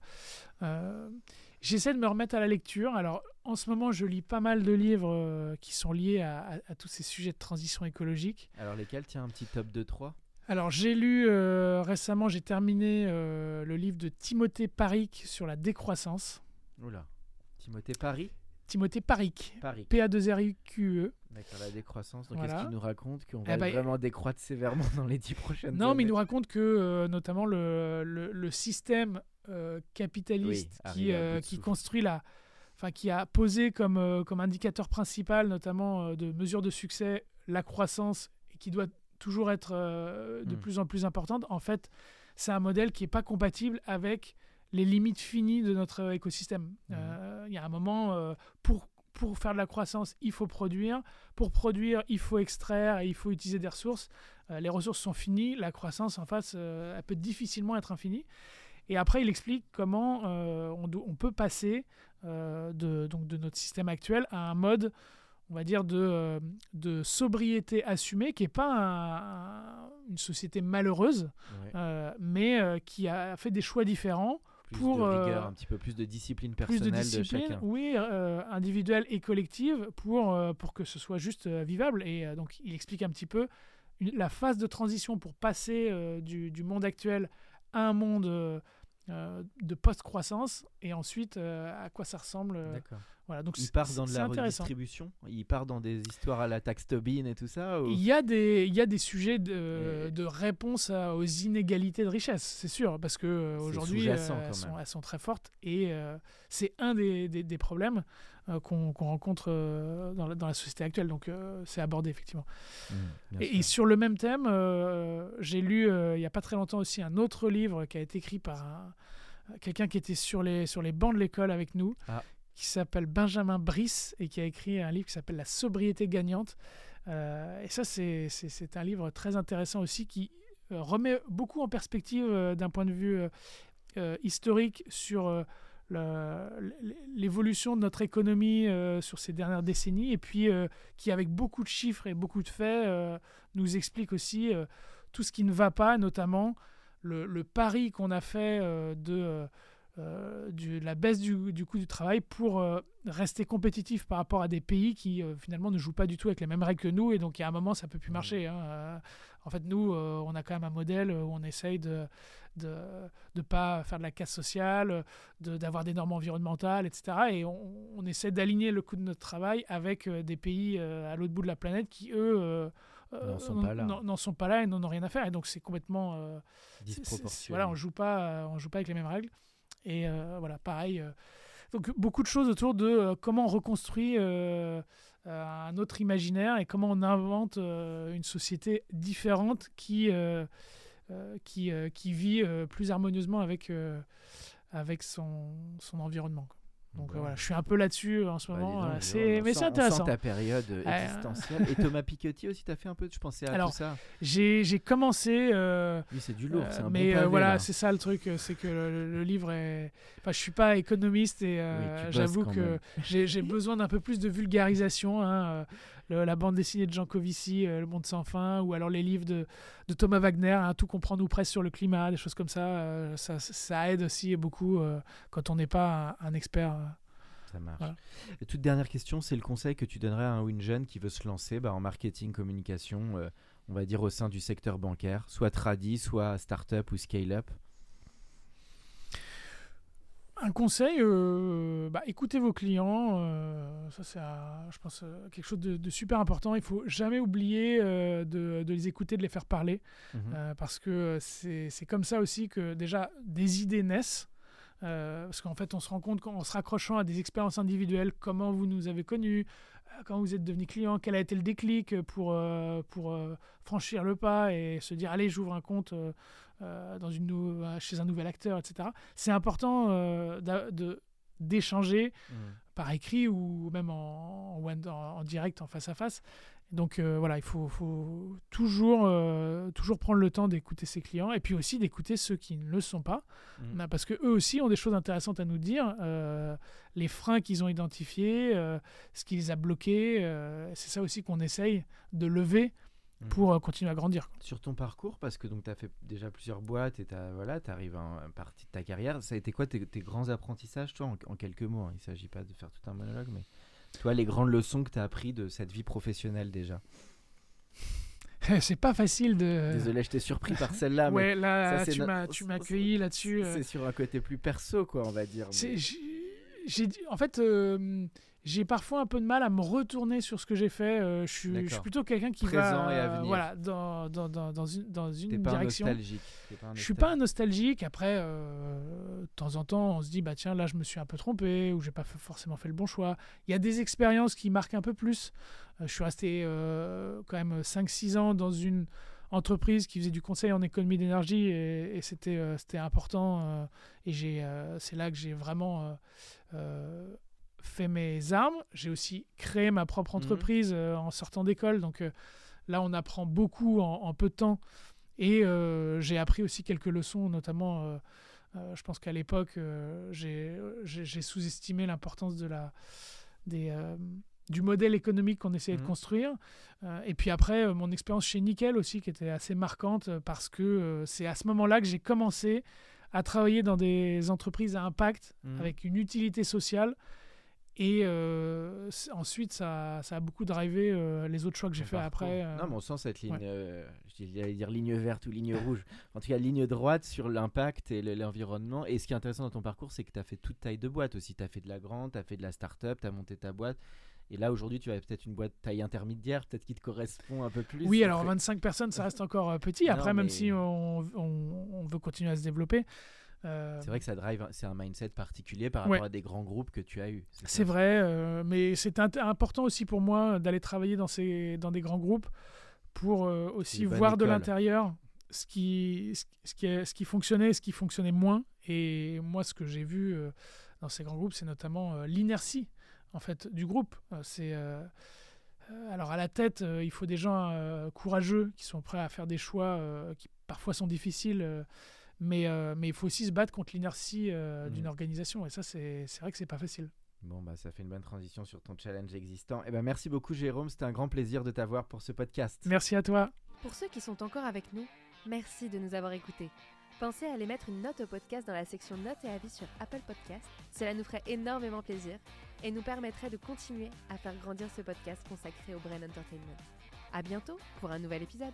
J'essaie de me remettre à la lecture. Alors, en ce moment, je lis pas mal de livres euh, qui sont liés à, à- à tous ces sujets de transition écologique. Alors lesquels? Tiens, un petit top 2-3 Alors, j'ai lu euh, récemment, j'ai terminé euh, le livre de Timothée Paric sur la décroissance. Oula. Timothée Paris Timothée Paric, Paris. P-A-2-R-I-Q-E. D'accord, la décroissance. Donc, Voilà. est-ce qu'il nous raconte qu'on Eh va ben, vraiment décroître sévèrement dans les dix prochaines Non, mais il années? nous raconte que euh, notamment le, le, le système capitaliste Oui, qui, de construit la, enfin qui a posé comme, euh, comme indicateur principal, notamment euh, de mesure de succès, la croissance et qui doit toujours être euh, de Hmm. plus en plus importante. En fait, c'est un modèle qui n'est pas compatible avec les limites finies de notre écosystème. Euh, Il y a un moment pour pour faire de la croissance, il faut produire. Pour produire, il faut extraire et il faut utiliser des ressources. Les ressources sont finies. La croissance, en face, elle peut difficilement être infinie. Et après, il explique comment euh, on, peut passer euh, de, donc de notre système actuel à un mode, on va dire, de, euh, de sobriété assumée, qui n'est pas un- un- une société malheureuse, Ouais. euh, mais qui a fait des choix différents Plus pour, de rigueur, un petit peu plus de discipline plus personnelle de discipline, chacun. oui, individuelle et collective, pour, pour que ce soit juste vivable. Et donc, il explique un petit peu la phase de transition pour passer euh, du, du monde actuel à un monde euh, de post-croissance, et ensuite euh, à quoi ça ressemble. D'accord. voilà, donc Il part dans de la redistribution Il part dans des histoires à la taxe Tobin et tout ça ou- Il y, a des, il y a des sujets de, Et- de réponse à- aux inégalités de richesse, c'est sûr, parce que euh, aujourd'hui, euh, elles, sont, même. elles sont très fortes et euh, c'est un des, des- des problèmes euh, qu'on rencontre euh, dans, la, dans la société actuelle. Donc, c'est abordé effectivement. Mmh, Et, sur le même thème, j'ai lu il n'y a pas très longtemps aussi un autre livre qui a été écrit par un- quelqu'un qui était sur les, sur les bancs de l'école avec nous, Ah. Qui s'appelle Benjamin Brice et qui a écrit un livre qui s'appelle La sobriété gagnante. Euh, et ça, c'est- un livre très intéressant aussi qui euh, remet beaucoup en perspective euh, d'un point de vue historique sur l'évolution de notre économie sur ces dernières décennies et puis qui, avec beaucoup de chiffres et beaucoup de faits, nous explique aussi tout ce qui ne va pas, notamment le, pari qu'on a fait de, euh, euh, du, la baisse du, du, coût du travail pour euh, rester compétitif par rapport à des pays qui euh, finalement ne jouent pas du tout avec les mêmes règles que nous et donc il y a un moment ça peut plus marcher. Hein. en fait nous on a quand même un modèle où on essaye de de ne pas faire de la casse sociale, d'avoir des normes environnementales, etc. Et on, on essaie d'aligner le coût de notre travail avec des pays à l'autre bout de la planète qui eux n'en sont, pas là. n'en sont pas là et n'en ont rien à faire. Et donc c'est complètement disproportionné. Voilà, on joue pas, on joue pas avec les mêmes règles. Et euh, voilà, pareil. Euh, donc beaucoup de choses autour de euh, comment on reconstruit un autre imaginaire et comment on invente une société différente qui, qui, qui vit plus harmonieusement avec, avec son, son environnement. Donc voilà, je suis un peu là-dessus en ce bah, moment. c'est... Mais c'est intéressant. ta période existentielle. Et Thomas Piketty aussi, tu as fait un peu, je pensais à Alors, tout ça. J'ai, j'ai commencé. oui, c'est du lourd, c'est un Mais bon pavé, voilà, là. c'est ça le truc, c'est que le, le livre est. Enfin, je suis pas économiste et Oui, j'avoue que j'ai besoin d'un peu plus de vulgarisation. hein, le- la bande dessinée de Jean Covici, euh, Le Monde sans fin, ou alors les livres de, de Thomas Wagner, hein, Tout comprendre ou presque sur le climat, des choses comme ça. euh, ça, ça aide aussi beaucoup euh, quand on n'est pas un, un expert. Ça marche. Voilà. Et toute dernière question, c'est le conseil que tu donnerais à un win jeune qui veut se lancer bah, en marketing, communication, euh, on va dire au sein du secteur bancaire, soit tradi, soit start-up ou scale-up? Un conseil, euh, bah, écoutez vos clients. euh, ça, c'est, je pense, euh, quelque chose de, de super important. Il faut jamais oublier euh, de, de les écouter, de les faire parler. Mhm. Parce que c'est comme ça aussi que déjà des idées naissent. Euh, parce qu'en fait, on se rend compte qu'en se raccrochant à des expériences individuelles, comment vous nous avez connus, euh, quand vous êtes devenu client, quel a été le déclic pour, euh, pour franchir le pas et se dire allez, j'ouvre un compte dans une chez un nouvel acteur, etc. C'est important de d'échanger Mhm. par écrit ou même en direct, en face à face. Donc euh, voilà, il faut, faut toujours, euh, toujours prendre le temps d'écouter ses clients et puis aussi d'écouter ceux qui ne le sont pas, Mhm. Bah, parce que eux aussi ont des choses intéressantes à nous dire, euh, les freins qu'ils ont identifiés, ce qui les a bloqués. c'est ça aussi qu'on essaye de lever Mhm. pour continuer à grandir. Sur ton parcours, parce que tu as fait déjà plusieurs boîtes et tu voilà, arrives à une partie de ta carrière, ça a été quoi tes, tes grands apprentissages, toi, en, en quelques mots hein, Il ne s'agit pas de faire tout un monologue, mais toi, les grandes leçons que tu as appris de cette vie professionnelle déjà. c'est pas facile de. Désolé, je t'ai surpris par celle-là, mais ouais, là, ça, tu m'as, tu m'as accueilli là-dessus. euh. c'est sur un côté plus perso, quoi, on va dire. C'est- mais- j'ai- en fait, euh, j'ai parfois un peu de mal à me retourner sur ce que j'ai fait. euh, je, suis, je suis D'accord. plutôt quelqu'un qui Présent va et à venir. voilà, dans, dans, dans, dans une, dans une pas un direction. nostalgique. pas un Je suis pas un nostalgique. Après, euh, de temps en temps, on se dit, bah tiens, là, je me suis un peu trompé ou j'ai pas forcément fait le bon choix. Il y a des expériences qui marquent un peu plus. Euh, je suis resté quand même 5-6 ans dans une entreprise qui faisait du conseil en économie d'énergie et, et c'était c'était important. et j'ai, c'est là que j'ai vraiment fait mes armes. J'ai aussi créé ma propre Mhm. entreprise euh, en sortant d'école. Donc euh, là, on apprend beaucoup en, en peu de temps. Et euh, j'ai appris aussi quelques leçons, notamment, je pense qu'à l'époque, j'ai sous-estimé l'importance de la, des, du modèle économique qu'on essayait Mhm. de construire. Euh, et puis après, euh, mon expérience chez Nickel aussi, qui était assez marquante, euh, parce que c'est à ce moment-là que j'ai commencé à travailler dans des entreprises à impact, Mhm. avec une utilité sociale. Et euh, ensuite, ça, ça a beaucoup drivé euh, les autres choix que j'ai fait après. euh, Non, mais on sent cette ligne, ouais. euh, j'allais dire ligne verte ou ligne rouge. En tout cas, ligne droite sur l'impact et le- l'environnement. Et ce qui est intéressant dans ton parcours, c'est que tu as fait toute taille de boîte aussi. Tu as fait de la grande, tu as fait de la start-up, tu as monté ta boîte. Et là, aujourd'hui, tu as peut-être une boîte taille intermédiaire, peut-être qui te correspond un peu plus. Oui, alors très- 25 personnes, ça reste encore petit. Non, Après, même si on, on- on veut continuer à se développer. Euh, C'est vrai que ça drive, c'est un mindset particulier par rapport Ouais. à des grands groupes que tu as eu. C'est vrai, euh, mais c'est important aussi pour moi d'aller travailler dans, ces, dans des grands groupes pour euh, aussi voir de l'intérieur ce qui, ce, ce qui ce qui fonctionnait et ce qui fonctionnait moins. Et moi, ce que j'ai vu dans ces grands groupes, c'est notamment l'inertie en fait, du groupe. C'est, alors à la tête, il faut des gens courageux qui sont prêts à faire des choix qui parfois sont difficiles. Euh, mais, euh, mais il faut aussi se battre contre l'inertie euh, Mhm. d'une organisation. Et ça, c'est c'est vrai que c'est pas facile. Bon, bah, ça fait une bonne transition sur ton challenge existant. Et ben, merci beaucoup, Jérôme. C'était un grand plaisir de t'avoir pour ce podcast. Merci à toi. Pour ceux qui sont encore avec nous, merci de nous avoir écoutés. Pensez à aller mettre une note au podcast dans la section notes et avis sur Apple Podcast. Cela nous ferait énormément plaisir et nous permettrait de continuer à faire grandir ce podcast consacré au Brain Entertainment. À bientôt pour un nouvel épisode.